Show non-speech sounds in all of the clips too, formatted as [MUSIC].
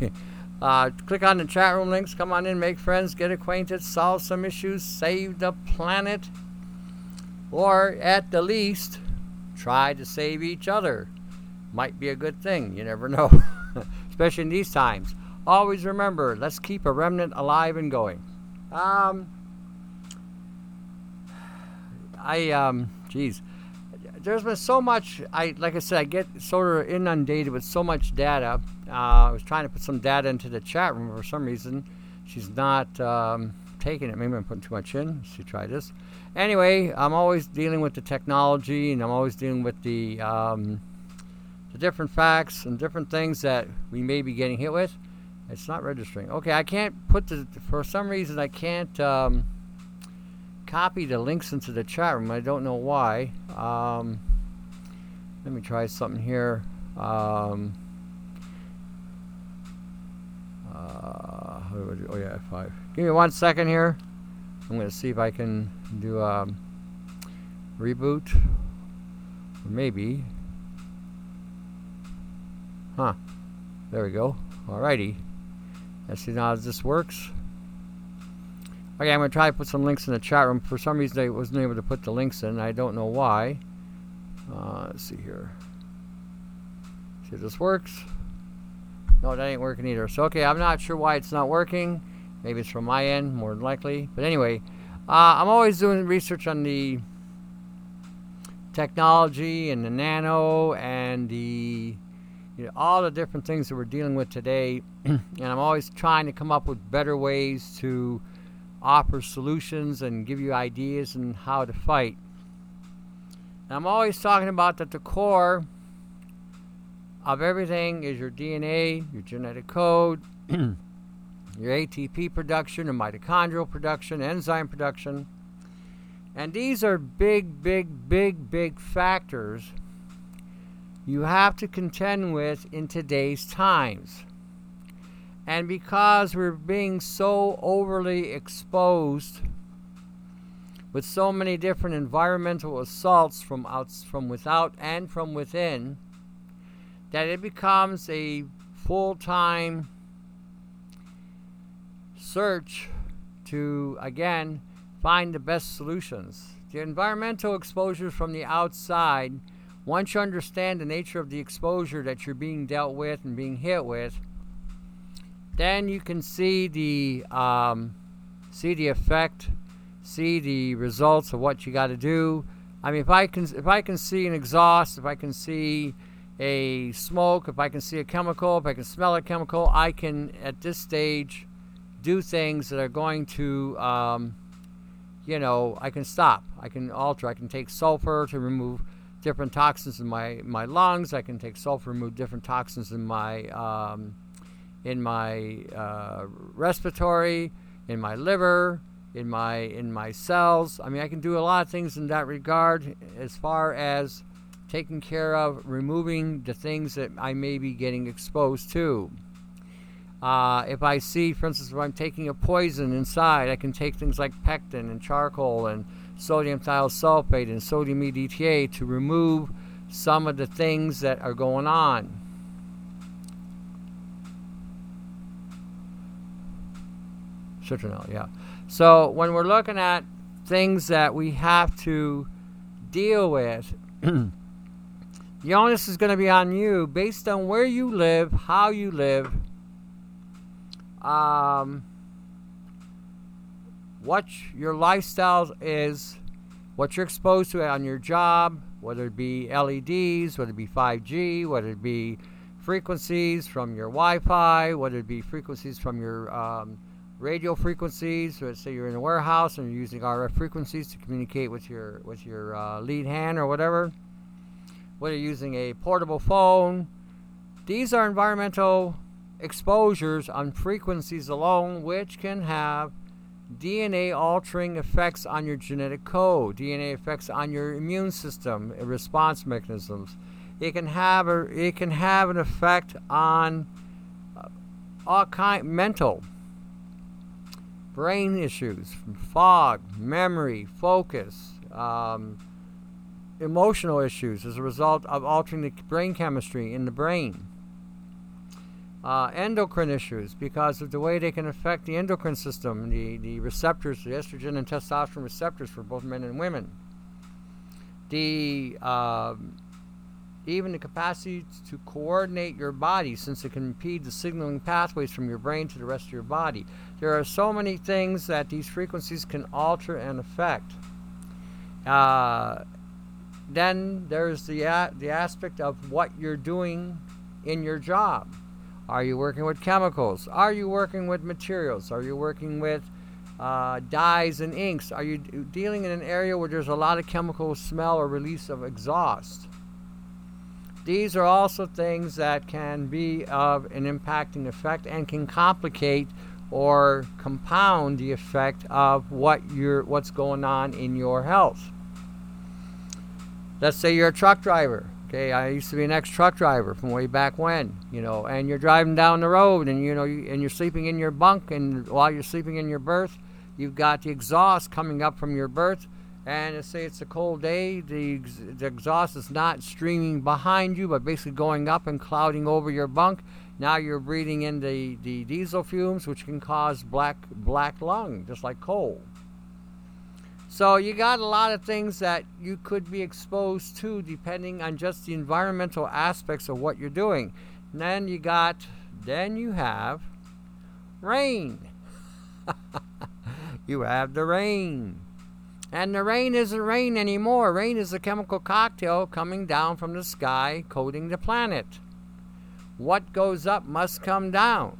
[LAUGHS] uh, click on the chat room links. Come on in, make friends, get acquainted, solve some issues, save the planet, or at the least, try to save each other. Might be a good thing. You never [LAUGHS] know, especially in these times. Always remember, let's keep a remnant alive and going. Um, I um, geez, there's been so much. I like I said, I get sort of inundated with so much data. Uh, I was trying to put some data into the chat room for some reason. She's not um, taking it. Maybe I'm putting too much in. She tried this. Anyway, I'm always dealing with the technology, and I'm always dealing with the um, the different facts and different things that we may be getting hit with. It's not registering. Okay, I can't put the. For some reason, I can't. Um, copy the links into the chat room. I don't know why. Um, let me try something here. Um, uh, oh yeah, five. Give me one second here. I'm to see if I can do a reboot. Maybe. Huh. There we go. Alrighty. Let's see now how this works. Okay, I'm going to try to put some links in the chat room. For some reason, I wasn't able to put the links in. I don't know why. Uh, let's see here. See if this works. No, that ain't working either. So, okay, I'm not sure why it's not working. Maybe it's from my end, more than likely. But anyway, uh, I'm always doing research on the technology and the nano and the you know, all the different things that we're dealing with today. [CLEARS THROAT] and I'm always trying to come up with better ways to offer solutions and give you ideas and how to fight. And I'm always talking about that the core of everything is your DNA, your genetic code, [CLEARS THROAT] your ATP production, your mitochondrial production, enzyme production. And these are big, big, big, big factors you have to contend with in today's times. And because we're being so overly exposed with so many different environmental assaults from out, from without and from within, that it becomes a full-time search to again find the best solutions. The environmental exposures from the outside, once you understand the nature of the exposure that you're being dealt with and being hit with, then you can see the um, see the effect, see the results of what you got to do. I mean, if I can if I can see an exhaust, if I can see a smoke, if I can see a chemical, if I can smell a chemical, I can at this stage do things that are going to, um, you know, I can stop. I can alter. I can take sulfur to remove different toxins in my my lungs. I can take sulfur, to remove different toxins in my um, in my uh, respiratory, in my liver, in my in my cells. I mean, I can do a lot of things in that regard as far as taking care of removing the things that I may be getting exposed to. Uh, if I see, for instance, if I'm taking a poison inside, I can take things like pectin and charcoal and sodium thiosulfate and sodium EDTA to remove some of the things that are going on. Citronelle, yeah. So when we're looking at things that we have to deal with, [CLEARS THROAT] the onus is going to be on you based on where you live, how you live, um, what your lifestyle is, what you're exposed to on your job, whether it be LEDs, whether it be 5G, whether it be frequencies from your Wi-Fi, whether it be frequencies from your um, radio frequencies. So let's say you're in a warehouse and you're using RF frequencies to communicate with your with your uh, lead hand or whatever. Whether you're using a portable phone, these are environmental exposures on frequencies alone, which can have DNA altering effects on your genetic code, DNA effects on your immune system, uh, response mechanisms. It can have a, it can have an effect on uh, all kind mental brain issues, fog, memory, focus, um, emotional issues as a result of altering the brain chemistry in the brain. uh, endocrine issues because of the way they can affect the endocrine system, the, the receptors, the estrogen and testosterone receptors for both men and women. The um, even the capacity to coordinate your body since it can impede the signaling pathways from your brain to the rest of your body. There are so many things that these frequencies can alter and affect. Uh, then there's the, a- the aspect of what you're doing in your job. Are you working with chemicals? Are you working with materials? Are you working with uh, dyes and inks? Are you d- dealing in an area where there's a lot of chemical smell or release of exhaust? These are also things that can be of an impacting effect and can complicate or compound the effect of what you're, what's going on in your health. Let's say you're a truck driver. Okay, I used to be an ex-truck driver from way back when, you know, and you're driving down the road and you know you, and you're sleeping in your bunk and while you're sleeping in your berth, you've got the exhaust coming up from your berth and say it's a cold day, the, ex- the exhaust is not streaming behind you, but basically going up and clouding over your bunk. Now you're breathing in the, the diesel fumes, which can cause black black lung, just like coal. So you got a lot of things that you could be exposed to, depending on just the environmental aspects of what you're doing. And then you got, then you have rain. [LAUGHS] you have the rain. And the rain isn't rain anymore. Rain is a chemical cocktail coming down from the sky, coating the planet. What goes up must come down.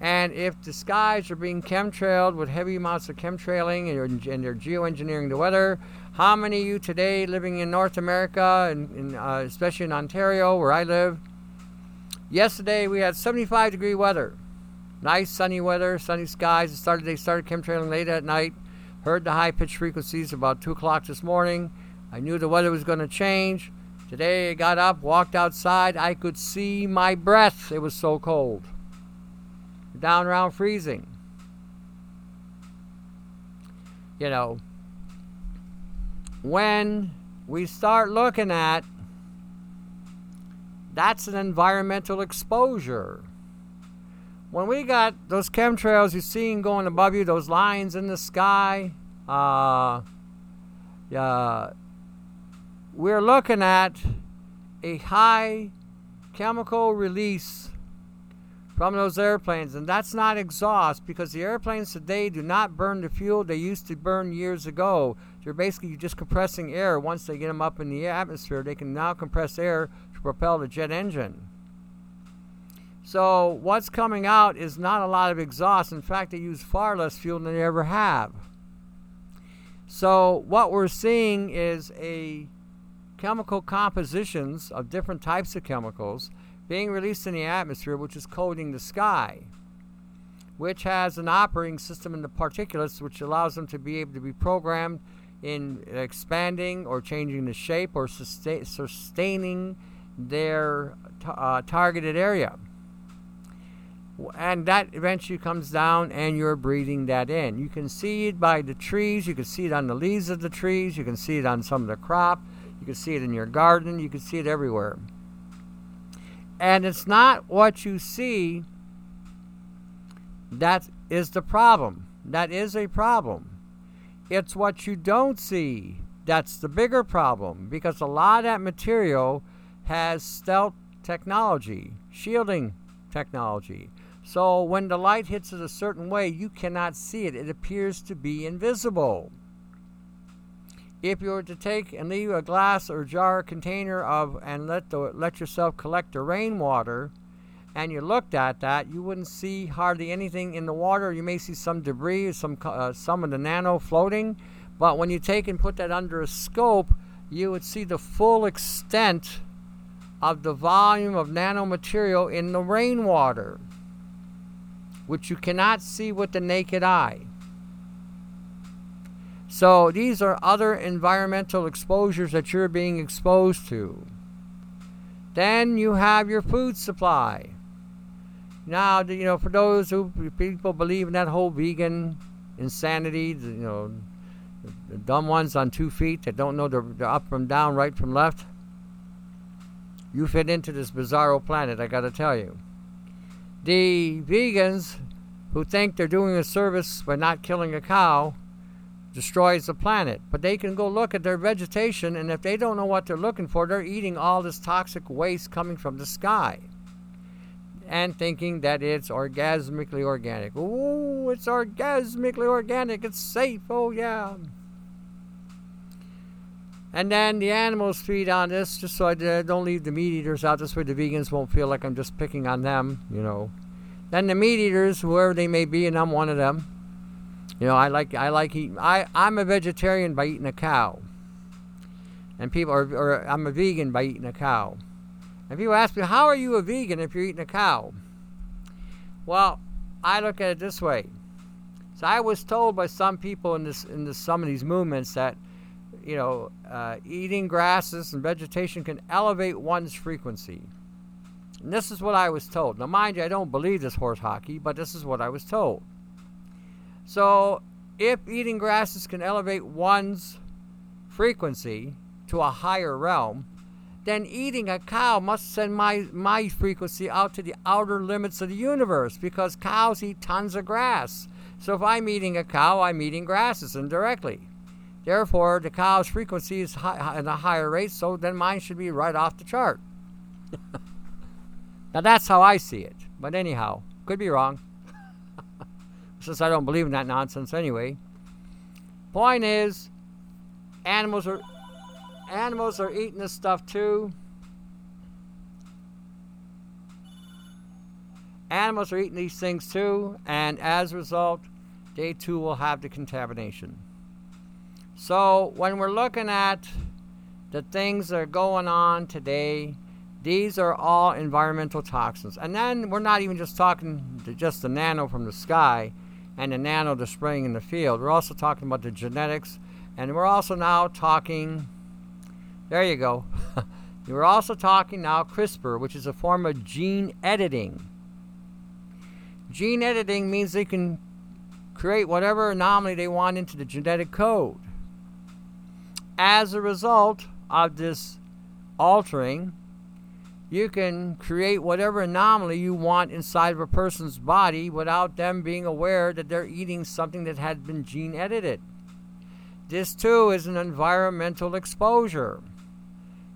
And if the skies are being chemtrailed with heavy amounts of chemtrailing and, and they're geoengineering the weather, how many of you today living in North America, and, and uh, especially in Ontario where I live, yesterday we had 75 degree weather. Nice sunny weather, sunny skies. It started, they started chemtrailing late at night. Heard the high pitch frequencies about 2 o'clock this morning. I knew the weather was going to change. Today I got up, walked outside. I could see my breath. It was so cold. Down around freezing. You know, when we start looking at that's an environmental exposure. When we got those chemtrails you're seeing going above you, those lines in the sky, uh, we're looking at a high chemical release from those airplanes, and that's not exhaust because the airplanes today do not burn the fuel they used to burn years ago. They're basically just compressing air. Once they get them up in the atmosphere, they can now compress air to propel the jet engine. So what's coming out is not a lot of exhaust. In fact, they use far less fuel than they ever have. So what we're seeing is a chemical compositions of different types of chemicals being released in the atmosphere, which is coating the sky, which has an operating system in the particulates, which allows them to be able to be programmed in expanding or changing the shape or sustain, sustaining their uh, targeted area. And that eventually comes down, and you're breathing that in. You can see it by the trees, you can see it on the leaves of the trees, you can see it on some of the crop, you can see it in your garden, you can see it everywhere. And it's not what you see that is the problem. That is a problem. It's what you don't see that's the bigger problem because a lot of that material has stealth technology, shielding technology. So when the light hits it a certain way, you cannot see it. It appears to be invisible. If you were to take and leave a glass or jar container of and let the let yourself collect the rainwater, and you looked at that, you wouldn't see hardly anything in the water. You may see some debris, some uh, some of the nano floating, but when you take and put that under a scope, you would see the full extent of the volume of nanomaterial in the rainwater, which you cannot see with the naked eye. So these are other environmental exposures that you're being exposed to. Then you have your food supply. Now, you know, for those who people believe in that whole vegan insanity, you know, the dumb ones on two feet that don't know the, the up from down, right from left, you fit into this bizarro planet, I gotta tell you. The vegans who think they're doing a service by not killing a cow destroys the planet. But they can go look at their vegetation, and if they don't know what they're looking for, they're eating all this toxic waste coming from the sky and thinking that it's orgasmically organic. Oh, it's orgasmically organic. It's safe. Oh, yeah. And then the animals feed on this just so I don't leave the meat eaters out. This way the vegans won't feel like I'm just picking on them, you know. Then the meat eaters, whoever they may be, and I'm one of them. You know, I like I like eating. I I'm a vegetarian by eating a cow. And people are, or I'm a vegan by eating a cow. And people ask me, how are you a vegan if you're eating a cow? Well, I look at it this way. So I was told by some people in this in this, some of these movements that you know uh, eating grasses and vegetation can elevate one's frequency. And this is what I was told. Now, mind you, I don't believe this horse hockey, but this is what I was told. So, if eating grasses can elevate one's frequency to a higher realm, then eating a cow must send my, my frequency out to the outer limits of the universe because cows eat tons of grass. So if I'm eating a cow, I'm eating grasses indirectly. Therefore, the cow's frequency is at a higher rate, so then mine should be right off the chart. [LAUGHS] now that's how I see it. But anyhow, could be wrong. [LAUGHS] Since I don't believe in that nonsense anyway. Point is, animals are Animals are eating this stuff too. Animals are eating these things too, and as a result, they too will have the contamination. So, when we're looking at the things that are going on today, these are all environmental toxins. And then we're not even just talking to just the nano from the sky and the nano that's spraying in the field. We're also talking about the genetics, and we're also now talking there you go. [LAUGHS] We're also talking now CRISPR, which is a form of gene editing. Gene editing means they can create whatever anomaly they want into the genetic code. As a result of this altering, you can create whatever anomaly you want inside of a person's body without them being aware that they're eating something that had been gene edited. This too is an environmental exposure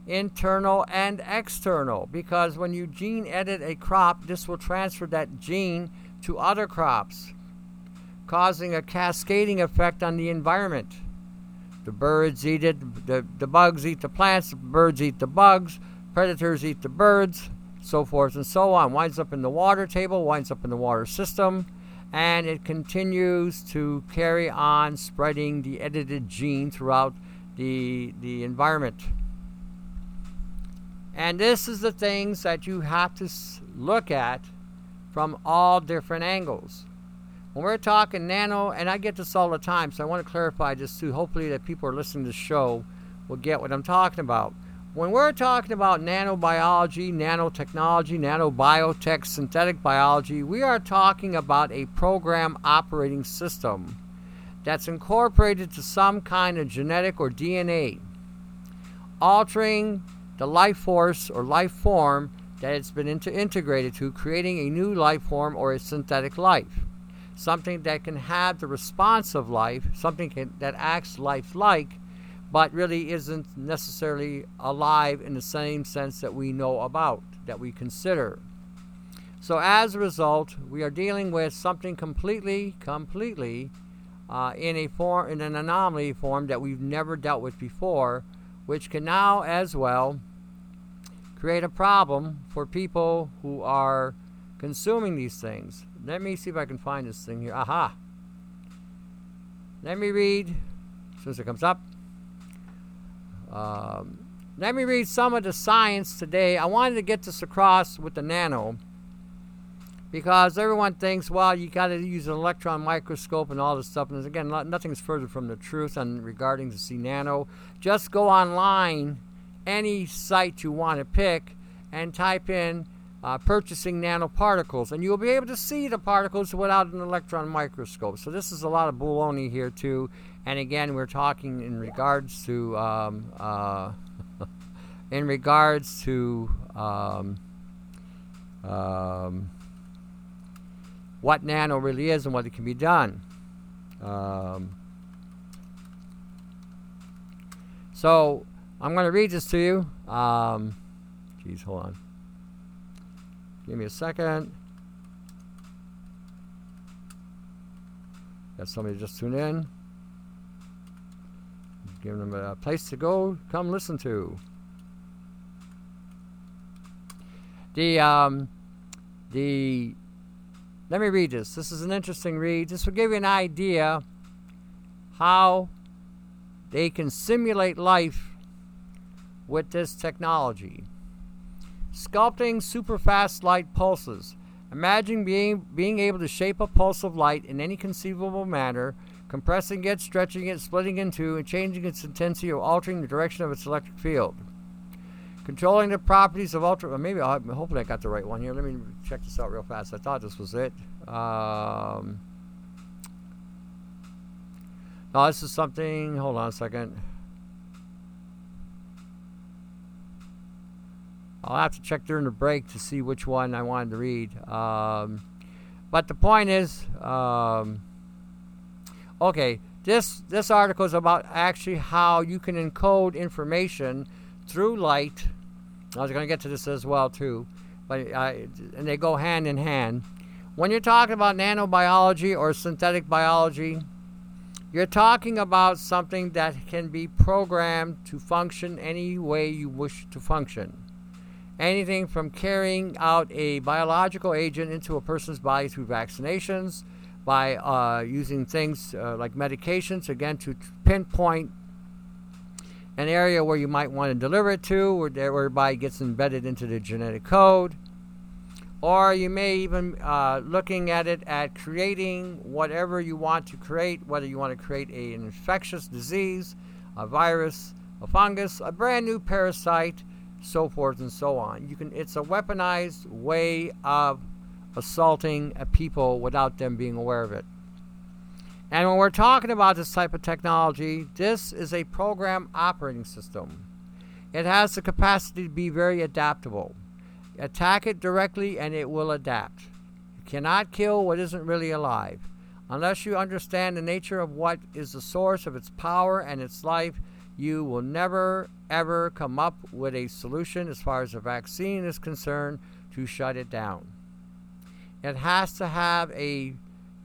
internal and external because when you gene edit a crop, this will transfer that gene to other crops, causing a cascading effect on the environment. The birds eat it, the, the bugs eat the plants, the birds eat the bugs, predators eat the birds, so forth and so on. Winds up in the water table, winds up in the water system, and it continues to carry on spreading the edited gene throughout the, the environment. And this is the things that you have to look at from all different angles. When we're talking nano, and I get this all the time, so I want to clarify this too. Hopefully, that people are listening to the show will get what I'm talking about. When we're talking about nanobiology, nanotechnology, nanobiotech, synthetic biology, we are talking about a program operating system that's incorporated to some kind of genetic or DNA, altering the life force or life form that it's been into integrated to, creating a new life form or a synthetic life. Something that can have the response of life, something can, that acts life like, but really isn't necessarily alive in the same sense that we know about, that we consider. So, as a result, we are dealing with something completely, completely uh, in a form, in an anomaly form that we've never dealt with before, which can now as well create a problem for people who are consuming these things. Let me see if I can find this thing here. Aha. Let me read, as soon as it comes up. Um, let me read some of the science today. I wanted to get this across with the nano because everyone thinks, well, you got to use an electron microscope and all this stuff. And again, nothing's further from the truth on regarding to see nano. Just go online any site you want to pick and type in uh, purchasing nanoparticles, and you'll be able to see the particles without an electron microscope. So this is a lot of baloney here too. And again, we're talking in regards to um, uh, [LAUGHS] in regards to um, um, what nano really is and what it can be done. Um, so I'm going to read this to you. Um, geez, hold on. Give me a second. Got somebody just tuned in. Giving them a place to go, come listen to. The um, the let me read this. This is an interesting read. This will give you an idea how they can simulate life with this technology. Sculpting superfast light pulses. Imagine being, being able to shape a pulse of light in any conceivable manner, compressing it, stretching it, splitting it in two, and changing its intensity or altering the direction of its electric field. Controlling the properties of ultra. Maybe I'll, hopefully I got the right one here. Let me check this out real fast. I thought this was it. Um, no, this is something. Hold on a second. I'll have to check during the break to see which one I wanted to read. Um, but the point is, um, okay, this this article is about actually how you can encode information through light. I was going to get to this as well too, but I, and they go hand in hand. When you're talking about nanobiology or synthetic biology, you're talking about something that can be programmed to function any way you wish to function anything from carrying out a biological agent into a person's body through vaccinations, by uh, using things uh, like medications, again, to pinpoint an area where you might want to deliver it to, whereby it gets embedded into the genetic code. Or you may even uh, looking at it at creating whatever you want to create, whether you want to create a, an infectious disease, a virus, a fungus, a brand new parasite, so forth and so on. You can it's a weaponized way of assaulting a people without them being aware of it. And when we're talking about this type of technology, this is a program operating system. It has the capacity to be very adaptable. Attack it directly and it will adapt. You cannot kill what isn't really alive. Unless you understand the nature of what is the source of its power and its life, you will never ever come up with a solution as far as a vaccine is concerned to shut it down. It has to have a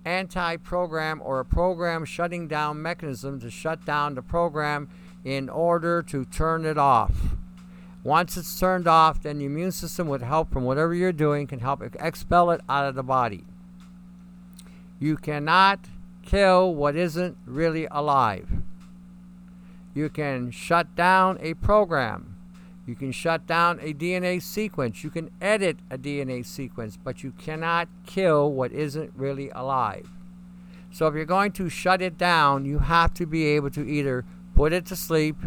anti-program or a program shutting down mechanism to shut down the program in order to turn it off. Once it's turned off, then the immune system with help from whatever you're doing can help expel it out of the body. You cannot kill what isn't really alive. You can shut down a program. You can shut down a DNA sequence. You can edit a DNA sequence, but you cannot kill what isn't really alive. So if you're going to shut it down, you have to be able to either put it to sleep,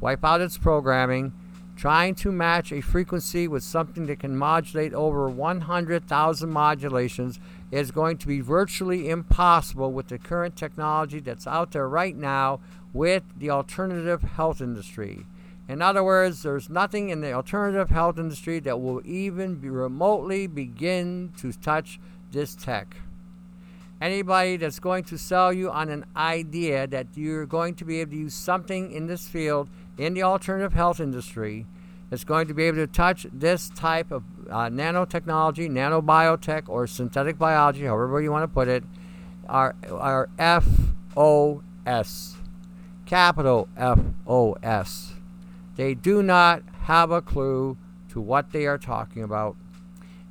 wipe out its programming, trying to match a frequency with something that can modulate over 100,000 modulations is going to be virtually impossible with the current technology that's out there right now with the alternative health industry. In other words, there's nothing in the alternative health industry that will even be remotely begin to touch this tech. Anybody that's going to sell you on an idea that you're going to be able to use something in this field in the alternative health industry that's going to be able to touch this type of uh, nanotechnology, nanobiotech, or synthetic biology, however you want to put it, are, are FOS capital F O S. They do not have a clue to what they are talking about.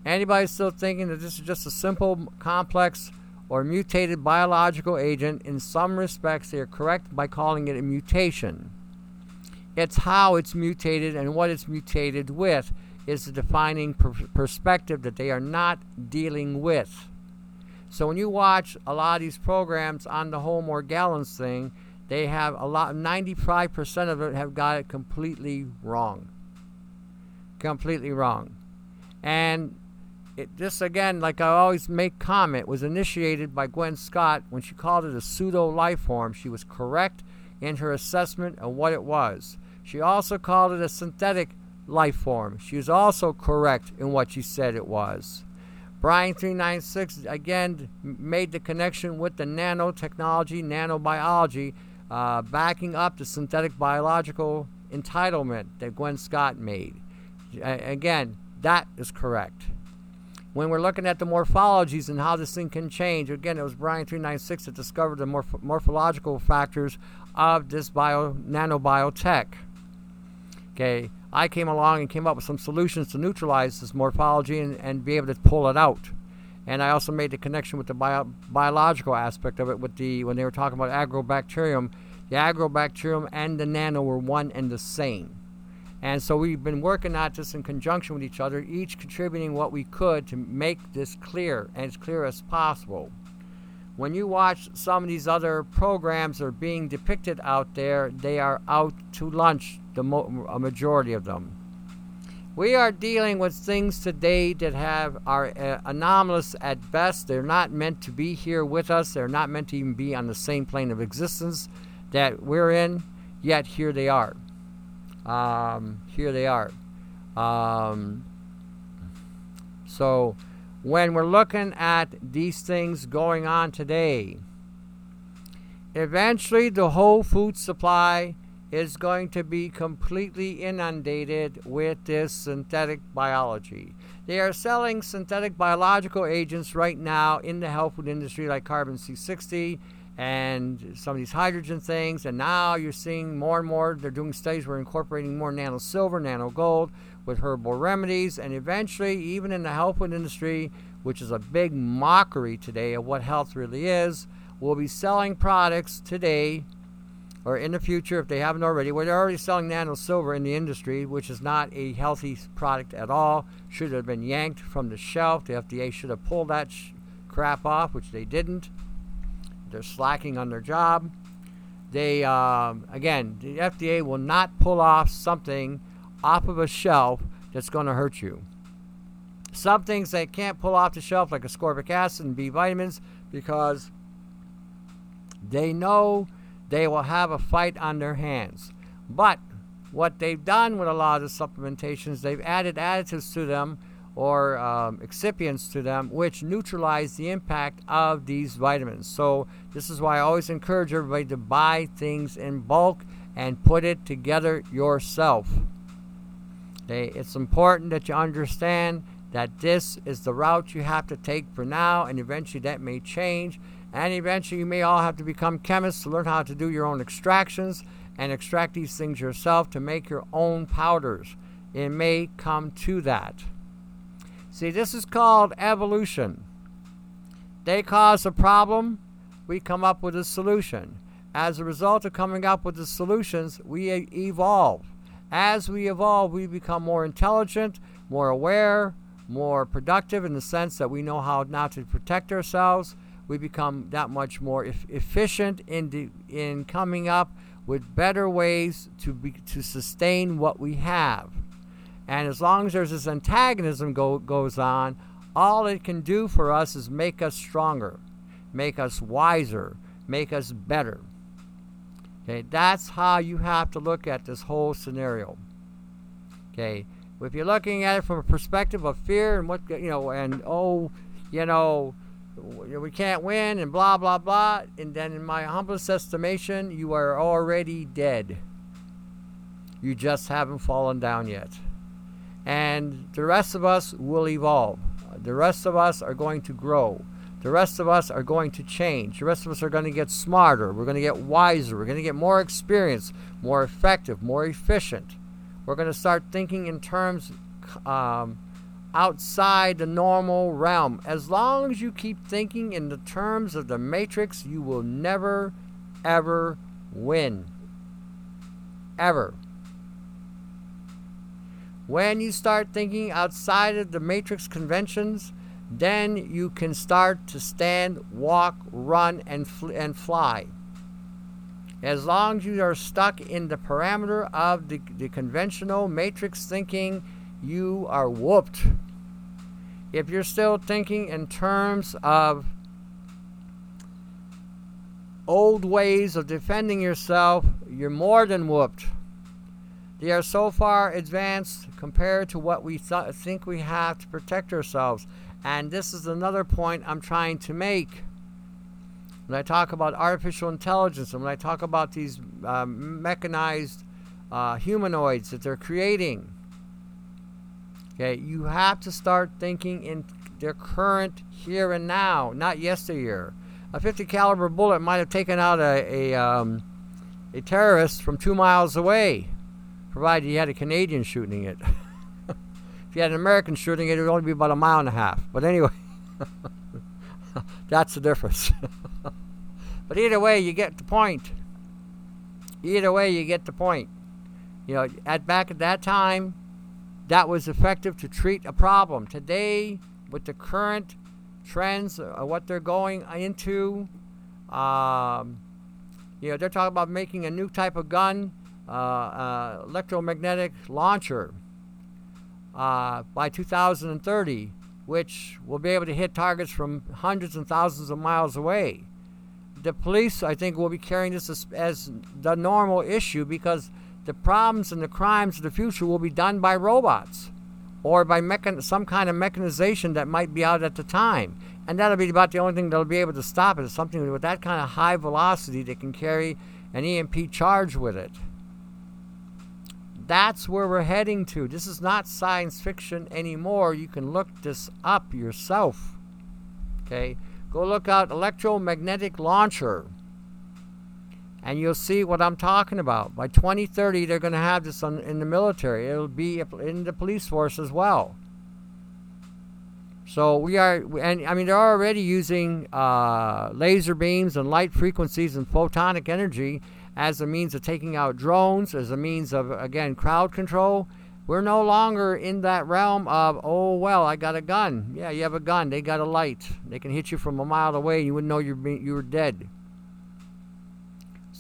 Anybody still thinking that this is just a simple, complex, or mutated biological agent, in some respects, they are correct by calling it a mutation. It's how it's mutated and what it's mutated with is the defining per- perspective that they are not dealing with. So when you watch a lot of these programs on the whole Morgellons thing, they have a lot, 95% of it have got it completely wrong. Completely wrong. And it, this, again, like I always make comment, was initiated by Gwen Scott when she called it a pseudo life form. She was correct in her assessment of what it was. She also called it a synthetic life form. She was also correct in what she said it was. Brian 396 again made the connection with the nanotechnology, nanobiology, uh, backing up the synthetic biological entitlement that Gwen Scott made. again, that is correct. When we're looking at the morphologies and how this thing can change, again, it was Brian 396 that discovered the morph- morphological factors of this bio nanobiotech. Okay, I came along and came up with some solutions to neutralize this morphology and, and be able to pull it out. And I also made the connection with the bio, biological aspect of it with the when they were talking about agrobacterium, the agrobacterium and the nano were one and the same. And so we've been working at this in conjunction with each other, each contributing what we could to make this clear and as clear as possible. When you watch some of these other programs that are being depicted out there, they are out to lunch, the mo- a majority of them. We are dealing with things today that have are uh, anomalous at best. They're not meant to be here with us. They're not meant to even be on the same plane of existence that we're in. Yet here they are. Um, here they are. Um, so when we're looking at these things going on today, eventually the whole food supply is going to be completely inundated with this synthetic biology. They are selling synthetic biological agents right now in the health food industry, like carbon C60 and some of these hydrogen things. And now you're seeing more and more, they're doing studies, we're incorporating more nano silver, nano gold with herbal remedies. And eventually, even in the health food industry, which is a big mockery today of what health really is, we'll be selling products today or in the future if they haven't already. Well, they're already selling nano silver in the industry, which is not a healthy product at all. Should have been yanked from the shelf. The FDA should have pulled that sh- crap off, which they didn't. They're slacking on their job. They, um, again, the FDA will not pull off something off of a shelf that's going to hurt you. Some things they can't pull off the shelf, like ascorbic acid and B vitamins, because they know they will have a fight on their hands. But what they've done with a lot of the supplementations, they've added additives to them or um, excipients to them, which neutralize the impact of these vitamins. So, this is why I always encourage everybody to buy things in bulk and put it together yourself. Okay, it's important that you understand that this is the route you have to take for now, and eventually that may change. And eventually, you may all have to become chemists to learn how to do your own extractions and extract these things yourself to make your own powders. It may come to that. See, this is called evolution. They cause a problem, we come up with a solution. As a result of coming up with the solutions, we evolve. As we evolve, we become more intelligent, more aware, more productive in the sense that we know how now to protect ourselves. We become that much more e- efficient in de- in coming up with better ways to be, to sustain what we have. And as long as there's this antagonism go, goes on, all it can do for us is make us stronger, make us wiser, make us better. Okay, that's how you have to look at this whole scenario. Okay, if you're looking at it from a perspective of fear and what you know, and oh, you know, we can't win and blah blah blah, and then in my humblest estimation, you are already dead. You just haven't fallen down yet. And the rest of us will evolve. The rest of us are going to grow. The rest of us are going to change. The rest of us are going to get smarter. We're going to get wiser. We're going to get more experience, more effective, more efficient. We're going to start thinking in terms um, outside the normal realm. As long as you keep thinking in the terms of the matrix, you will never, ever win. Ever. When you start thinking outside of the matrix conventions, then you can start to stand, walk, run, and, fl- and fly. As long as you are stuck in the parameter of the, the conventional matrix thinking, you are whooped. If you're still thinking in terms of old ways of defending yourself, you're more than whooped. They are so far advanced compared to what we th- think we have to protect ourselves. And this is another point I'm trying to make. When I talk about artificial intelligence and when I talk about these uh, mechanized uh, humanoids that they're creating, okay, you have to start thinking in their current here and now, not yesteryear. A 50 caliber bullet might have taken out a, a, um, a terrorist from two miles away, provided you had a Canadian shooting it. [LAUGHS] if you had an American shooting it, it would only be about a mile and a half. But anyway, [LAUGHS] that's the difference. [LAUGHS] but either way, you get the point. Either way, you get the point. You know, at back at that time, that was effective to treat a problem. Today, with the current trends, uh, what they're going into, um, you know, they're talking about making a new type of gun, uh, uh, electromagnetic launcher, uh, by 2030, which will be able to hit targets from hundreds and thousands of miles away. The police, I think, will be carrying this as, as the normal issue because the problems and the crimes of the future will be done by robots or by mechan- some kind of mechanization that might be out at the time. And that'll be about the only thing that'll be able to stop it is something with that kind of high velocity that can carry an EMP charge with it. That's where we're heading to. This is not science fiction anymore. You can look this up yourself. Okay? Go look out electromagnetic launcher and you'll see what I'm talking about. By 2030, they're going to have this on, in the military. It'll be in the police force as well. So we are, and I mean, they're already using uh, laser beams and light frequencies and photonic energy as a means of taking out drones, as a means of, again, crowd control. We're no longer in that realm of, oh, well, I got a gun. Yeah, you have a gun. They got a light. They can hit you from a mile away. and You wouldn't know you're you were dead.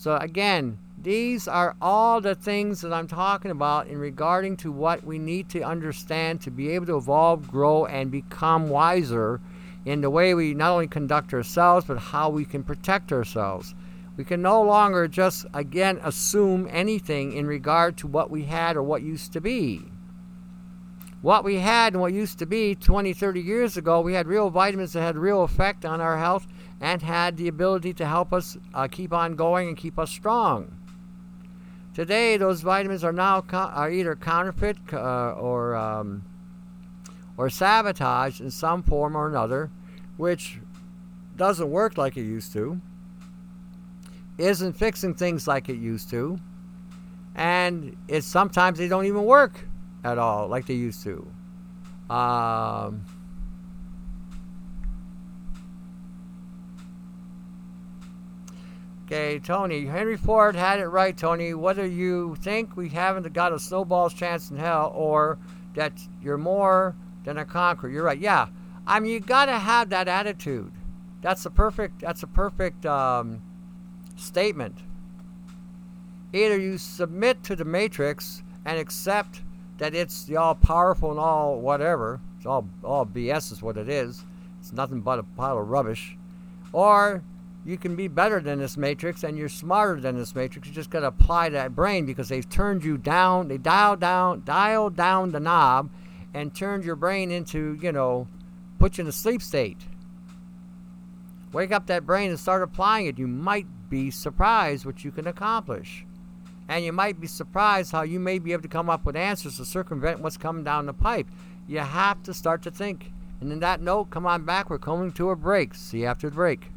So again, these are all the things that I'm talking about in regarding to what we need to understand to be able to evolve, grow, and become wiser in the way we not only conduct ourselves, but how we can protect ourselves. We can no longer just, again, assume anything in regard to what we had or what used to be. What we had and what used to be 20, 30 years ago, we had real vitamins that had real effect on our health and had the ability to help us uh, keep on going and keep us strong. Today, those vitamins are now co- are either counterfeit uh, or um, or sabotaged in some form or another, which doesn't work like it used to, isn't fixing things like it used to, and it's sometimes they don't even work at all like they used to. Um, Okay, Tony. Henry Ford had it right, Tony. Whether you think we haven't got a snowball's chance in hell or that you're more than a conqueror, you're right. Yeah, I mean you got to have that attitude. That's a perfect. That's a perfect um, statement. Either you submit to the matrix and accept that it's the all powerful and all whatever. It's all all BS is what it is. It's nothing but a pile of rubbish. Or you can be better than this matrix and you're smarter than this matrix. You just got to apply that brain because they've turned you down. They dial down, dial down the knob, and turned your brain into, you know, put you in a sleep state. Wake up that brain and start applying it. You might be surprised what you can accomplish. And you might be surprised how you may be able to come up with answers to circumvent what's coming down the pipe. You have to start to think. And in that note, come on back. We're coming to a break. See you after the break.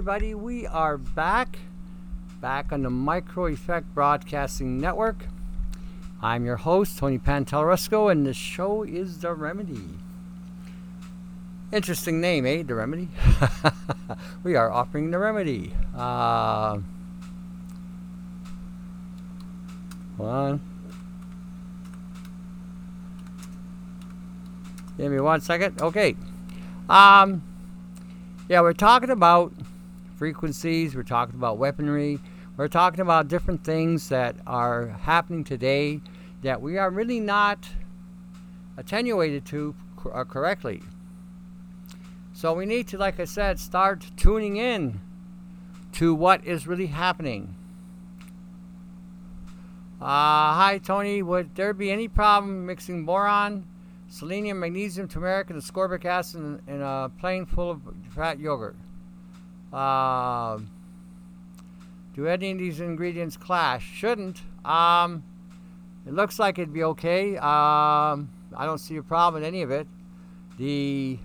everybody. We are back, back on the Micro Effect Broadcasting Network. I'm your host, Tony Pantalleresco, and the show is The Remedy. Interesting name, eh? The Remedy? [LAUGHS] we are offering The Remedy. Uh, hold on. Give me one second. Okay. Um, yeah, we're talking about frequencies. We're talking about weaponry. We're talking about different things that are happening today that we are really not attenuated to uh, correctly. So we need to, like I said, start tuning in to what is really happening. Uh, hi, Tony. Would there be any problem mixing boron, selenium, magnesium, turmeric, and ascorbic acid in, in a plain full of fat yogurt? Uh, do any of these ingredients clash? Shouldn't. Um, it looks like it'd be okay. Um, I don't see a problem in any of it. The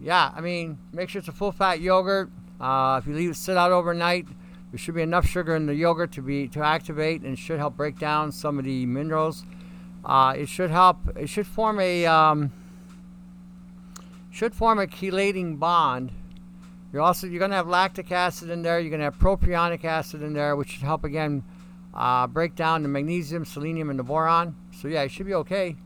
yeah, I mean, make sure it's a full fat yogurt. Uh, if you leave it sit out overnight, there should be enough sugar in the yogurt to be to activate and should help break down some of the minerals. Uh, it should help. It should form a um, should form a chelating bond. You're also you're going to have lactic acid in there. You're going to have propionic acid in there, which should help again uh, break down the magnesium, selenium, and the boron. So yeah, it should be okay.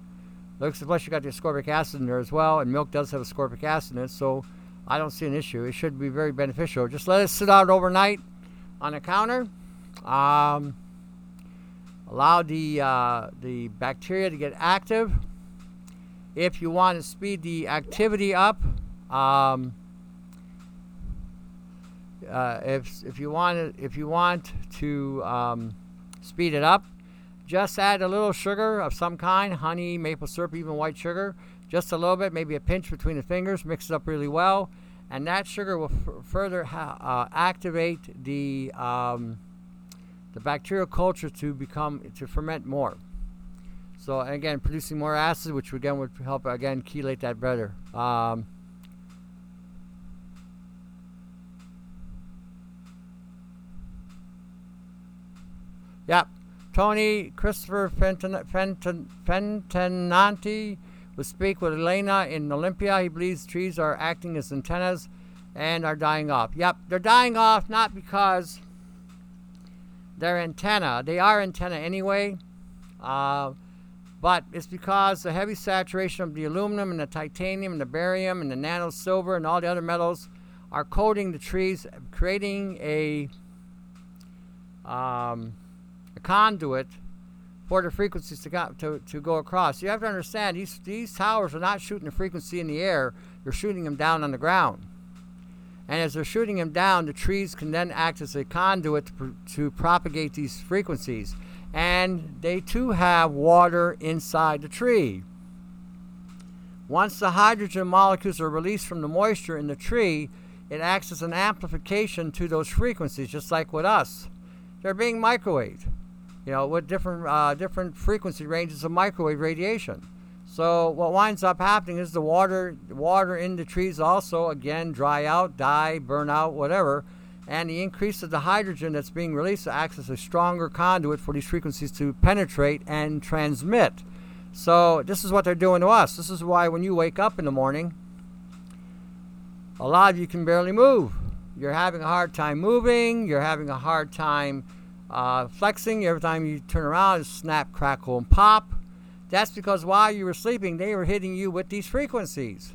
Looks plus you got the ascorbic acid in there as well, and milk does have ascorbic acid in it, so I don't see an issue. It should be very beneficial. Just let it sit out overnight on the counter. Um, allow the uh, the bacteria to get active. If you want to speed the activity up, um, uh, if if you want if you want to um, speed it up, just add a little sugar of some kind, honey, maple syrup, even white sugar. Just a little bit, maybe a pinch between the fingers. Mix it up really well. And that sugar will f- further ha- uh, activate the, um, the bacterial culture to become, to ferment more. So again, producing more acid, which again would help again chelate that better. Um, yep. Tony Christopher Fenton, Fenton, Fentonanti will speak with Elena in Olympia. He believes trees are acting as antennas and are dying off. Yep, they're dying off not because they're antenna. They are antenna anyway. Uh, but it's because the heavy saturation of the aluminum and the titanium and the barium and the nano silver and all the other metals are coating the trees, creating a um, a conduit for the frequencies to go, to, to go across. You have to understand these these towers are not shooting the frequency in the air; they're shooting them down on the ground. And as they're shooting them down, the trees can then act as a conduit to, to propagate these frequencies. And they too have water inside the tree. Once the hydrogen molecules are released from the moisture in the tree, it acts as an amplification to those frequencies, just like with us. They're being microwaved you know, with different uh, different frequency ranges of microwave radiation. So what winds up happening is the water water in the trees also again dry out, die, burn out, whatever, and the increase of the hydrogen that's being released acts as a stronger conduit for these frequencies to penetrate and transmit. So this is what they're doing to us. This is why when you wake up in the morning, a lot of you can barely move. You're having a hard time moving. You're having a hard time uh, flexing, every time you turn around, it's snap, crackle, and pop. That's because while you were sleeping, they were hitting you with these frequencies.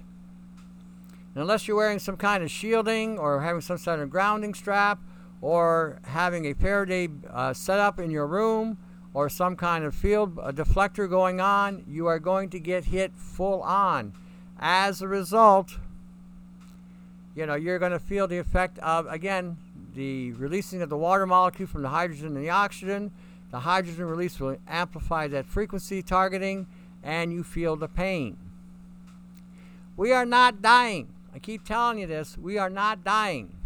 And unless you're wearing some kind of shielding or having some sort of grounding strap or having a Faraday uh, setup in your room or some kind of field a deflector going on, you are going to get hit full on. As a result, you know, you're going to feel the effect of, again, the releasing of the water molecule from the hydrogen and the oxygen. The hydrogen release will amplify that frequency targeting, and you feel the pain. We are not dying. I keep telling you this. We are not dying.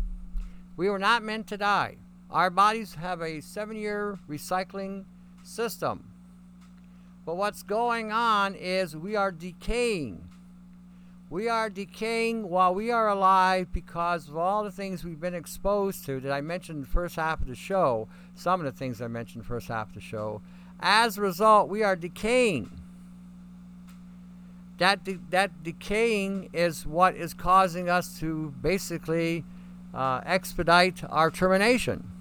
We were not meant to die. Our bodies have a seven year recycling system. But what's going on is we are decaying. We are decaying while we are alive because of all the things we've been exposed to that I mentioned the first half of the show. Some of the things I mentioned the first half of the show. As a result, we are decaying. That, de- that decaying is what is causing us to basically uh, expedite our termination.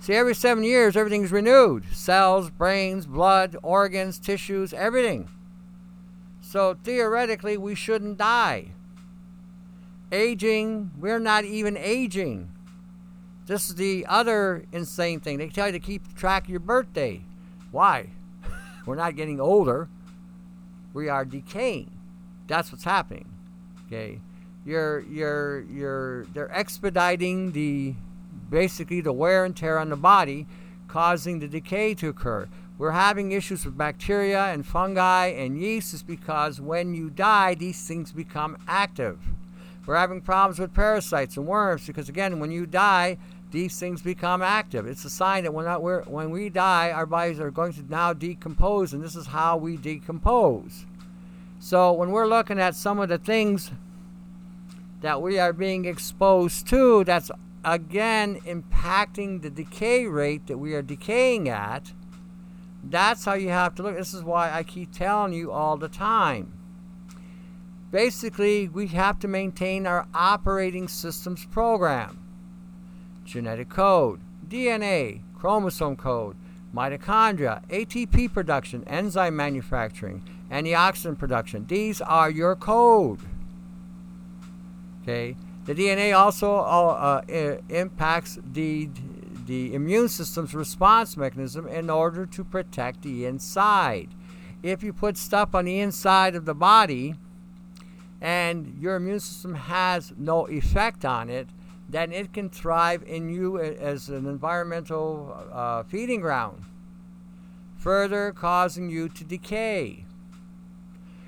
See, every seven years, everything's renewed cells, brains, blood, organs, tissues, everything. So theoretically, we shouldn't die. Aging, we're not even aging. This is the other insane thing. They tell you to keep track of your birthday. Why? [LAUGHS] we're not getting older. We are decaying. That's what's happening. Okay. You're you're you're they're expediting the basically the wear and tear on the body, causing the decay to occur. We're having issues with bacteria and fungi and yeast is because when you die, these things become active. We're having problems with parasites and worms because again, when you die, these things become active. It's a sign that when, not, when we die, our bodies are going to now decompose, and this is how we decompose. So when we're looking at some of the things that we are being exposed to, that's again impacting the decay rate that we are decaying at. That's how you have to look. This is why I keep telling you all the time. Basically, we have to maintain our operating systems program genetic code, DNA, chromosome code, mitochondria, ATP production, enzyme manufacturing, antioxidant production. These are your code. Okay. The DNA also uh, uh, impacts the the immune system's response mechanism in order to protect the inside. If you put stuff on the inside of the body and your immune system has no effect on it, then it can thrive in you as an environmental uh, feeding ground, further causing you to decay.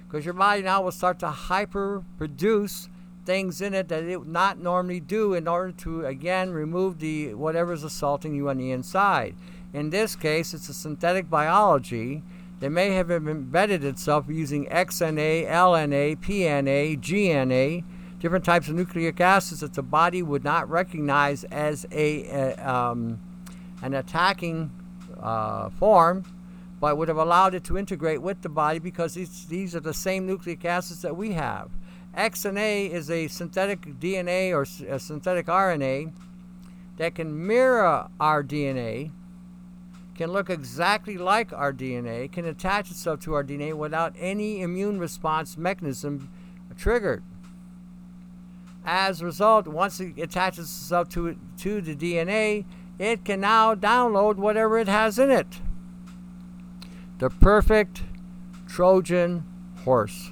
Because your body now will start to hyper produce things in it that it would not normally do in order to again remove the whatever's assaulting you on the inside. In this case, it's a synthetic biology that may have embedded itself using XNA, LNA, PNA, GNA, different types of nucleic acids that the body would not recognize as a, a um, an attacking uh, form, but would have allowed it to integrate with the body because these, these are the same nucleic acids that we have. XNA is a synthetic DNA or a synthetic RNA that can mirror our DNA, can look exactly like our DNA, can attach itself to our DNA without any immune response mechanism triggered. As a result, once it attaches itself to, to the DNA, it can now download whatever it has in it. The perfect Trojan horse.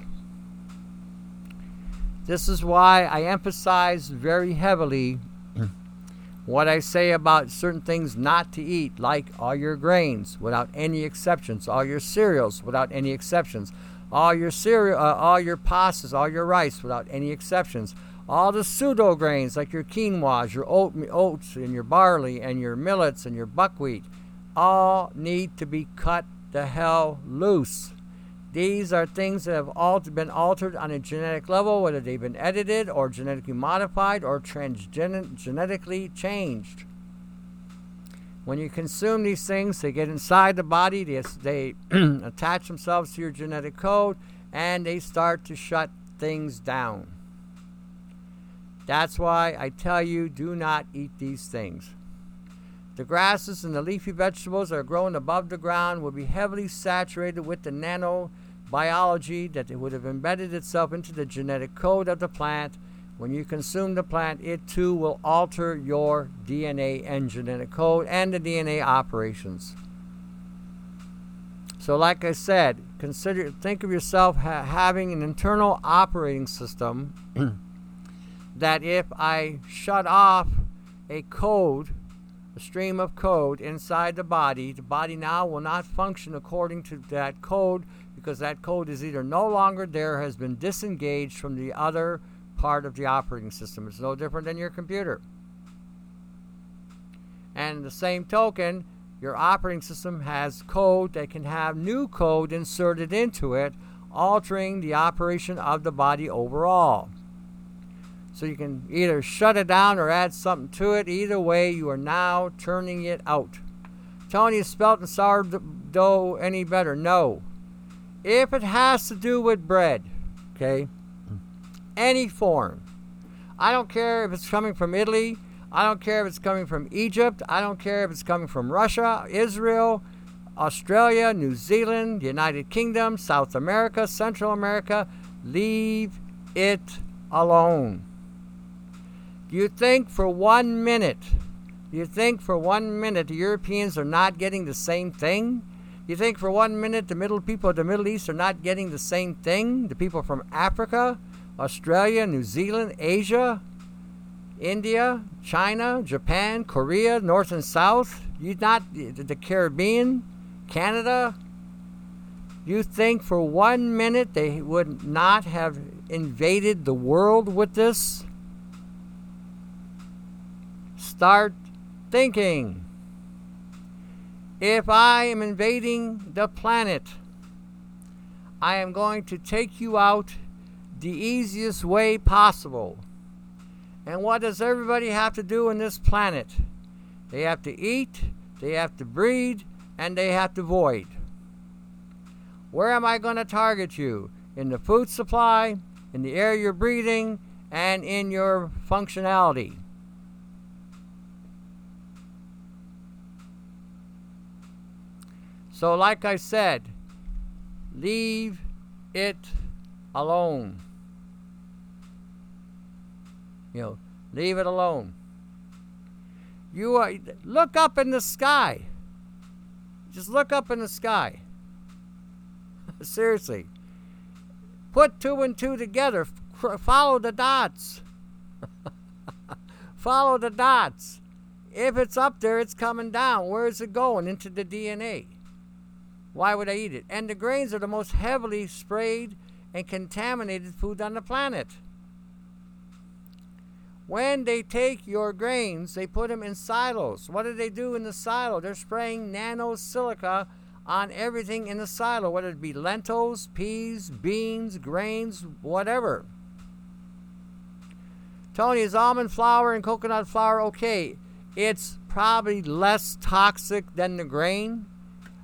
This is why I emphasize very heavily [CLEARS THROAT] what I say about certain things not to eat, like all your grains without any exceptions, all your cereals without any exceptions, all your cereal, uh, all your pastas, all your rice without any exceptions, all the pseudo grains like your quinoas, your oat, oats, and your barley, and your millets, and your buckwheat, all need to be cut the hell loose. These are things that have all been altered on a genetic level, whether they've been edited or genetically modified or transgenetically changed. When you consume these things, they get inside the body, they, they [CLEARS THROAT] attach themselves to your genetic code, and they start to shut things down. That's why I tell you do not eat these things. The grasses and the leafy vegetables that are grown above the ground will be heavily saturated with the nanobiology that would have embedded itself into the genetic code of the plant. When you consume the plant, it too will alter your DNA and genetic code and the DNA operations. So, like I said, consider think of yourself ha- having an internal operating system [CLEARS THROAT] that if I shut off a code a stream of code inside the body. The body now will not function according to that code because that code is either no longer there, has been disengaged from the other part of the operating system. It's no different than your computer. And the same token, your operating system has code that can have new code inserted into it, altering the operation of the body overall. So you can either shut it down or add something to it. Either way, you are now turning it out. Telling you spelt and sourdough any better? No. If it has to do with bread, okay, any form. I don't care if it's coming from Italy. I don't care if it's coming from Egypt. I don't care if it's coming from Russia, Israel, Australia, New Zealand, United Kingdom, South America, Central America. Leave it alone. You think for one minute, you think for one minute the Europeans are not getting the same thing? You think for one minute the middle people of the Middle East are not getting the same thing? The people from Africa, Australia, New Zealand, Asia, India, China, Japan, Korea, North and South, you not the Caribbean, Canada. You think for one minute they would not have invaded the world with this? Start thinking. If I am invading the planet, I am going to take you out the easiest way possible. And what does everybody have to do on this planet? They have to eat, they have to breed, and they have to void. Where am I going to target you? In the food supply, in the air you're breathing, and in your functionality. So, like I said, leave it alone. You know, leave it alone. You are look up in the sky. Just look up in the sky. [LAUGHS] Seriously. Put two and two together. Follow the dots. [LAUGHS] Follow the dots. If it's up there, it's coming down. Where is it going? Into the DNA. Why would I eat it? And the grains are the most heavily sprayed and contaminated food on the planet. When they take your grains, they put them in silos. What do they do in the silo? They're spraying nano silica on everything in the silo, whether it be lentils, peas, beans, grains, whatever. Tony, is almond flour and coconut flour okay? It's probably less toxic than the grain.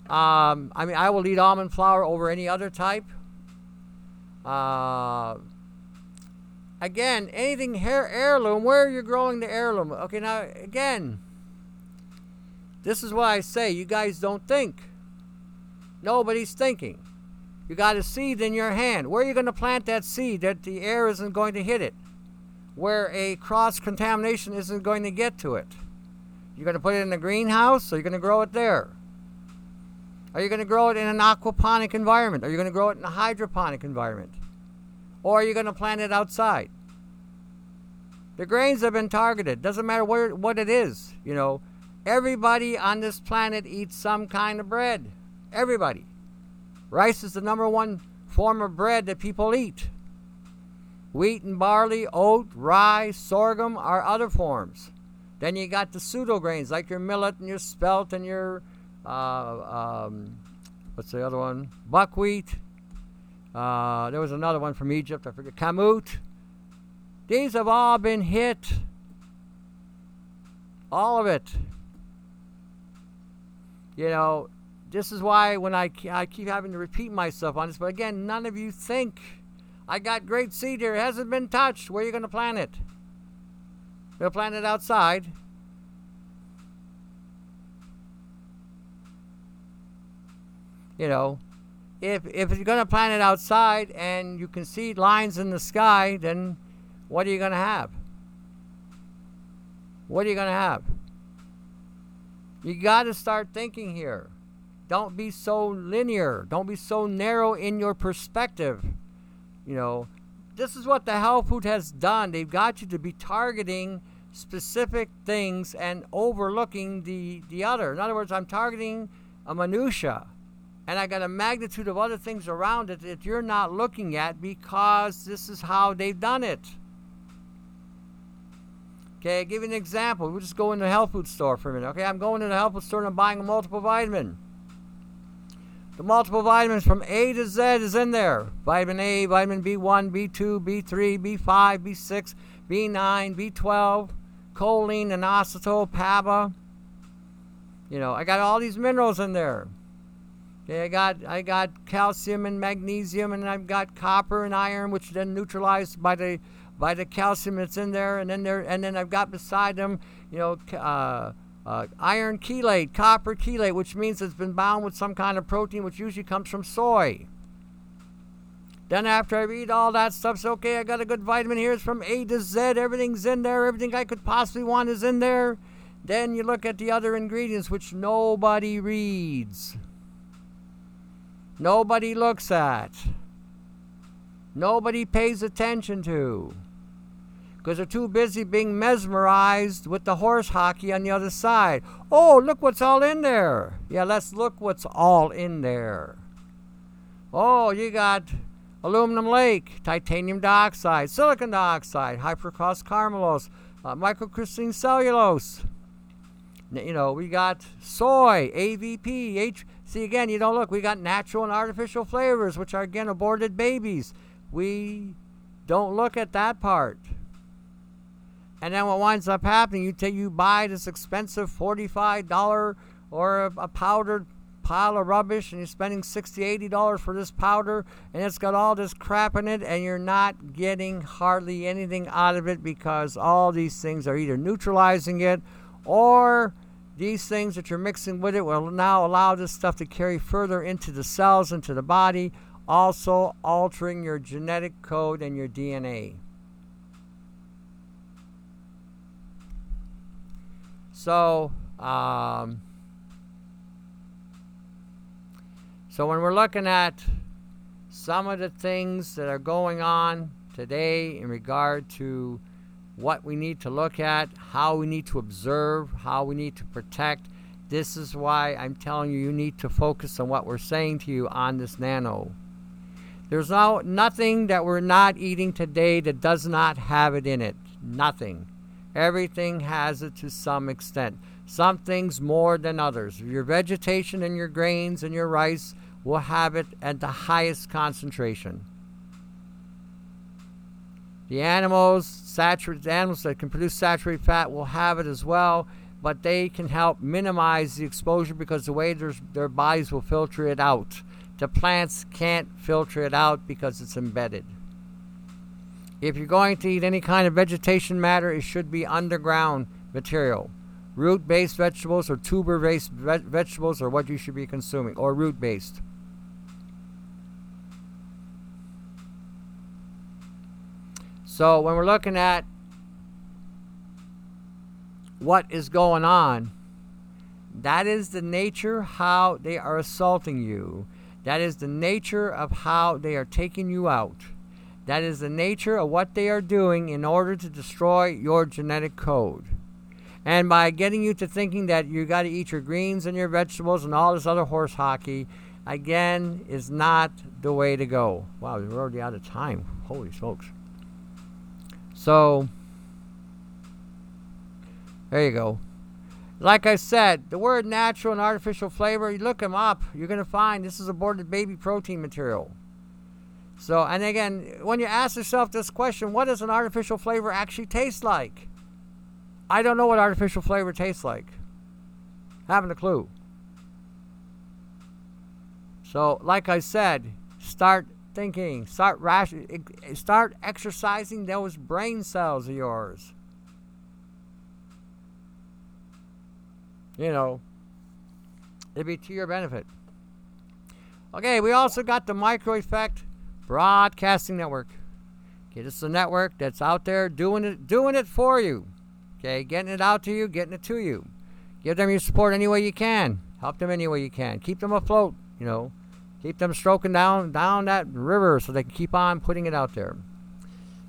Um, I mean, I will eat almond flour over any other type. Uh, again, anything hair heirloom, where are you growing the heirloom? Okay, now again, this is why I say you guys don't think. Nobody's thinking. You got a seed in your hand. Where are you going to plant that seed that the air isn't going to hit it? Where a cross contamination isn't going to get to it? You're going to put it in the greenhouse or you're going to grow it there? Are you going to grow it in an aquaponic environment? Are you going to grow it in a hydroponic environment? Or are you going to plant it outside? The grains have been targeted. Doesn't matter where, what it is. You know, everybody on this planet eats some kind of bread. Everybody. Rice is the number one form of bread that people eat. Wheat and barley, oat, rye, sorghum are other forms. Then you got the pseudo grains like your millet and your spelt and your uh, um, what's the other one? Buckwheat. Uh, there was another one from Egypt. I forget. Kamut. These have all been hit. All of it. You know, this is why when I, I keep having to repeat myself on this, but again, none of you think. I got great seed here. It hasn't been touched. Where are you going to plant it? You'll plant it outside. You know, if if you're going to plant it outside and you can see lines in the sky, then what are you going to have? What are you going to have? You got to start thinking here. Don't be so linear. Don't be so narrow in your perspective. You know, this is what the health food has done. They've got you to be targeting specific things and overlooking the the other. In other words, I'm targeting a minutia and I got a magnitude of other things around it that you're not looking at because this is how they've done it. Okay, I'll give you an example. We'll just go in the health food store for a minute. Okay, I'm going to the health food store and I'm buying a multiple vitamin. The multiple vitamins from A to Z is in there. Vitamin A, vitamin B1, B2, B3, B5, B6, B9, B12, choline, inositol, PABA. You know, I got all these minerals in there. Okay, I got I got calcium and magnesium, and I've got copper and iron, which then neutralized by the by the calcium that's in there, and then there and then I've got beside them, you know, uh, uh, iron chelate, copper chelate, which means it's been bound with some kind of protein, which usually comes from soy. Then after I read all that stuff, it's okay, I got a good vitamin here. It's from A to Z. Everything's in there. Everything I could possibly want is in there. Then you look at the other ingredients, which nobody reads. Nobody looks at. Nobody pays attention to. Because they're too busy being mesmerized with the horse hockey on the other side. Oh, look what's all in there. Yeah, let's look what's all in there. Oh, you got aluminum lake, titanium dioxide, silicon dioxide, hypercross carmelose, uh, microcrystalline cellulose. You know, we got soy, AVP, H. See, again, you don't look, we got natural and artificial flavors, which are, again, aborted babies. We don't look at that part. And then what winds up happening, you take you buy this expensive $45 or a, a powdered pile of rubbish and you're spending 60 80 dollars for this powder and it's got all this crap in it and you're not getting hardly anything out of it because all these things are either neutralizing it or these things that you're mixing with it will now allow this stuff to carry further into the cells into the body also altering your genetic code and your DNA so um, So when we're looking at some of the things that are going on today in regard to what we need to look at, how we need to observe, how we need to protect, this is why I'm telling you you need to focus on what we're saying to you on this nano. There's no, nothing that we're not eating today that does not have it in it. Nothing. Everything has it to some extent. Some things more than others. Your vegetation and your grains and your rice will have it at the highest concentration. The animals, saturated animals that can produce saturated fat will have it as well, but they can help minimize the exposure because the way their, their bodies will filter it out. The plants can't filter it out because it's embedded. If you're going to eat any kind of vegetation matter, it should be underground material. Root based vegetables or tuber based ve- vegetables are what you should be consuming, or root based. So when we're looking at what is going on, that is the nature how they are assaulting you. That is the nature of how they are taking you out. That is the nature of what they are doing in order to destroy your genetic code. And by getting you to thinking that you got to eat your greens and your vegetables and all this other horse hockey, again, is not the way to go. Wow, we're already out of time. Holy smokes. So, there you go. Like I said, the word natural and artificial flavor, you look them up, you're going to find this is aborted baby protein material. So, and again, when you ask yourself this question, what does an artificial flavor actually taste like? I don't know what artificial flavor tastes like. Haven't a clue. So, like I said, start thinking. Start ration, start exercising those brain cells of yours. You know, it'd be to your benefit. Okay, we also got the Micro Effect Broadcasting Network. Okay, is a network that's out there doing it, doing it for you. Okay, getting it out to you, getting it to you. Give them your support any way you can. Help them any way you can. Keep them afloat. You know, keep them stroking down down that river so they can keep on putting it out there.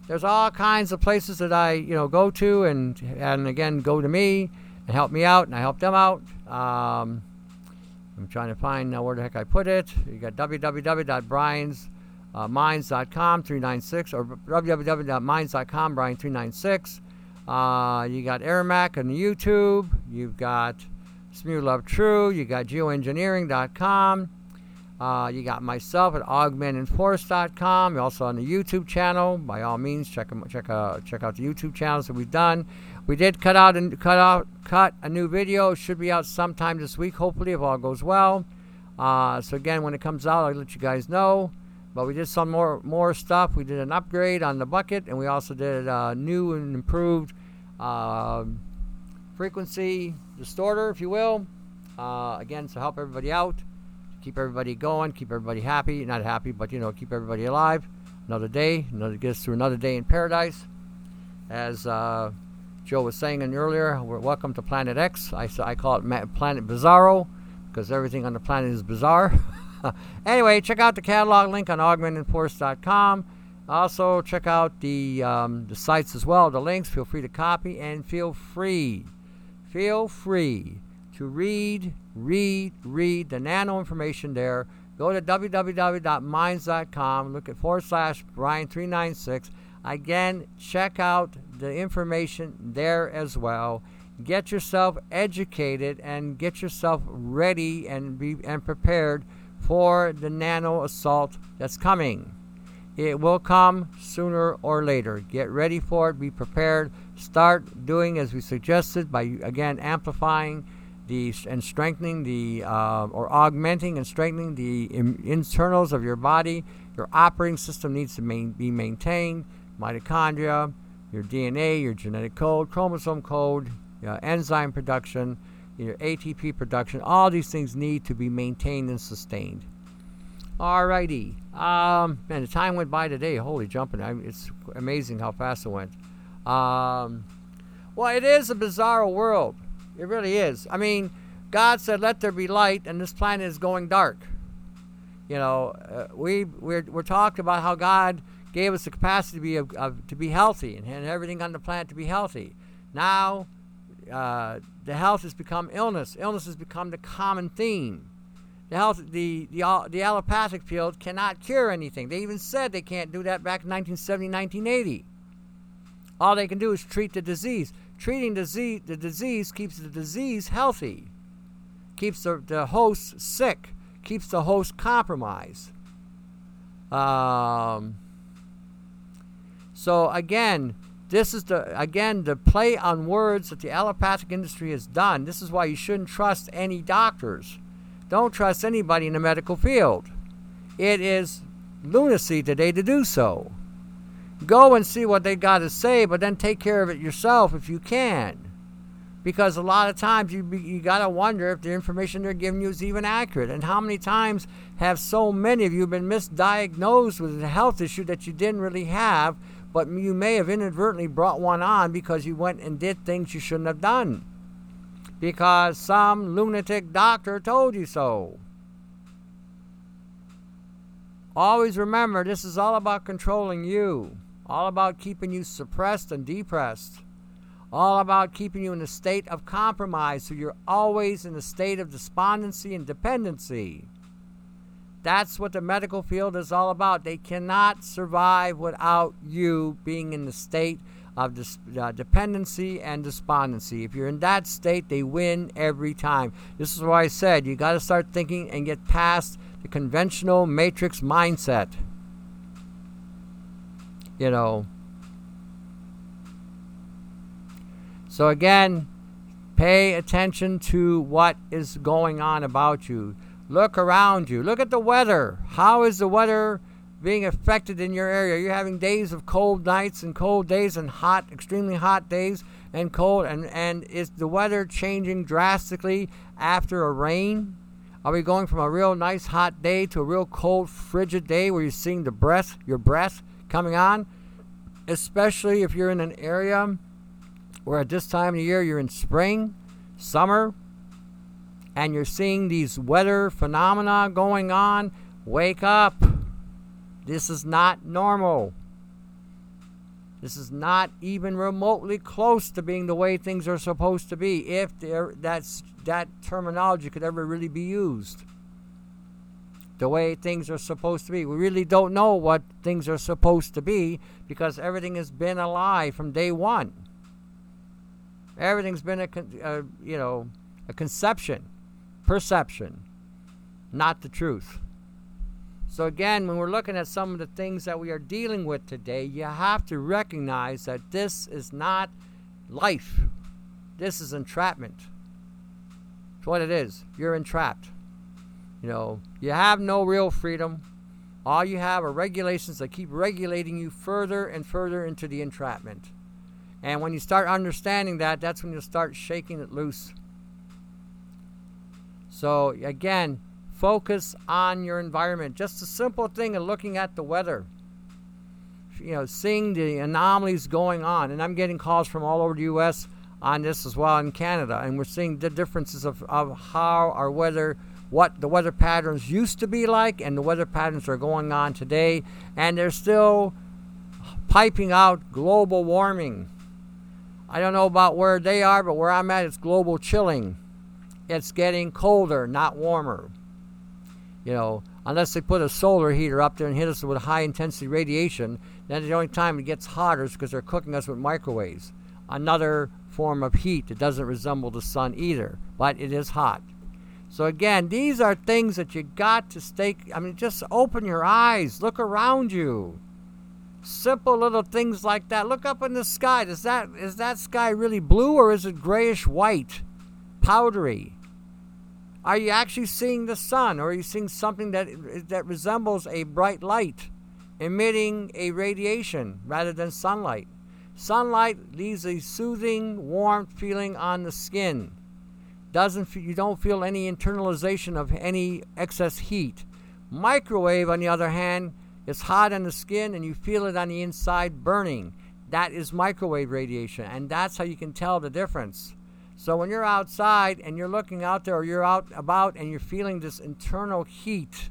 There's all kinds of places that I you know go to and and again go to me and help me out and I help them out. Um, I'm trying to find uh, where the heck I put it. You got www.briansminds.com 396 or www.minds.com Brian 396. Uh, you got Airmac on YouTube. You've got Smew Love True. You got geoengineering.com. Uh, you got myself at augmentedforce.com. You're also on the YouTube channel. By all means, check check uh, check out the YouTube channels that we've done. We did cut out and cut out cut a new video. It should be out sometime this week, hopefully, if all goes well. Uh, so again, when it comes out, I'll let you guys know. But we did some more more stuff. We did an upgrade on the bucket, and we also did a new and improved uh, frequency distorter, if you will. Uh, again, to help everybody out, keep everybody going, keep everybody happy. Not happy, but you know, keep everybody alive. Another day, another gets through another day in paradise. As uh, Joe was saying earlier, we're welcome to Planet X. I, I call it Planet Bizarro because everything on the planet is bizarre. [LAUGHS] anyway, check out the catalog link on augmentedforce.com. Also, check out the, um, the sites as well, the links. Feel free to copy and feel free, feel free to read, read, read the nano information there. Go to www.minds.com, look at forward slash Brian396. Again, check out the information there as well. Get yourself educated and get yourself ready and be and prepared for the nano assault that's coming. It will come sooner or later. Get ready for it. Be prepared. Start doing as we suggested by again amplifying the and strengthening the uh, or augmenting and strengthening the Im- internals of your body. Your operating system needs to main, be maintained. Mitochondria, your DNA, your genetic code, chromosome code, uh, enzyme production, your ATP production. All these things need to be maintained and sustained. Alrighty. Um, man, the time went by today. Holy jumping. I, it's amazing how fast it went. Um, well, it is a bizarre world. It really is. I mean, God said, let there be light, and this planet is going dark. You know, uh, we, we're, we're talking about how God gave us the capacity to be, of, of, to be healthy and, and everything on the planet to be healthy. Now, uh, the health has become illness. Illness has become the common theme the health the, the the allopathic field cannot cure anything. They even said they can't do that back in 1970, 1980. All they can do is treat the disease. Treating disease, the disease keeps the disease healthy, keeps the, the host sick, keeps the host compromised. Um, so again, this is the again the play on words that the allopathic industry has done. This is why you shouldn't trust any doctors don't trust anybody in the medical field. It is lunacy today to do so. Go and see what they got to say, but then take care of it yourself if you can. Because a lot of times you, you got to wonder if the information they're giving you is even accurate. And how many times have so many of you been misdiagnosed with a health issue that you didn't really have, but you may have inadvertently brought one on because you went and did things you shouldn't have done? because some lunatic doctor told you so. Always remember this is all about controlling you, all about keeping you suppressed and depressed, all about keeping you in a state of compromise so you're always in a state of despondency and dependency. That's what the medical field is all about. They cannot survive without you being in the state of dis- uh, dependency and despondency. If you're in that state, they win every time. This is why I said you got to start thinking and get past the conventional matrix mindset. You know. So again, pay attention to what is going on about you. Look around you. Look at the weather. How is the weather being affected in your area. You're having days of cold nights and cold days and hot, extremely hot days and cold. And, and is the weather changing drastically after a rain? Are we going from a real nice hot day to a real cold, frigid day where you're seeing the breath, your breath coming on? Especially if you're in an area where at this time of year you're in spring, summer, and you're seeing these weather phenomena going on. Wake up this is not normal. This is not even remotely close to being the way things are supposed to be, if there, that's, that terminology could ever really be used. The way things are supposed to be. We really don't know what things are supposed to be because everything has been a lie from day one. Everything's been a, a uh, you know, a conception, perception, not the truth. So, again, when we're looking at some of the things that we are dealing with today, you have to recognize that this is not life. This is entrapment. It's what it is. You're entrapped. You know, you have no real freedom. All you have are regulations that keep regulating you further and further into the entrapment. And when you start understanding that, that's when you start shaking it loose. So, again, focus on your environment. Just a simple thing of looking at the weather. You know, seeing the anomalies going on. And I'm getting calls from all over the U.S. on this as well in Canada. And we're seeing the differences of, of how our weather, what the weather patterns used to be like, and the weather patterns are going on today. And they're still piping out global warming. I don't know about where they are, but where I'm at, it's global chilling. It's getting colder, not warmer. You know, unless they put a solar heater up there and hit us with high intensity radiation, then the only time it gets hotter is because they're cooking us with microwaves. Another form of heat that doesn't resemble the sun either, but it is hot. So again, these are things that you got to stay. I mean, just open your eyes, look around you. Simple little things like that. Look up in the sky. Is that is that sky really blue or is it grayish white, powdery? Are you actually seeing the sun, or are you seeing something that that resembles a bright light, emitting a radiation rather than sunlight? Sunlight leaves a soothing, warm feeling on the skin. Doesn't you don't feel any internalization of any excess heat. Microwave, on the other hand, is hot on the skin and you feel it on the inside burning. That is microwave radiation, and that's how you can tell the difference. So when you're outside and you're looking out there or you're out about and you're feeling this internal heat,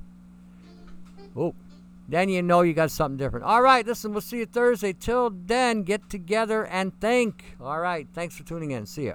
oh, then you know you got something different. All right, listen, we'll see you Thursday. Till then, get together and think. All right, thanks for tuning in. See ya.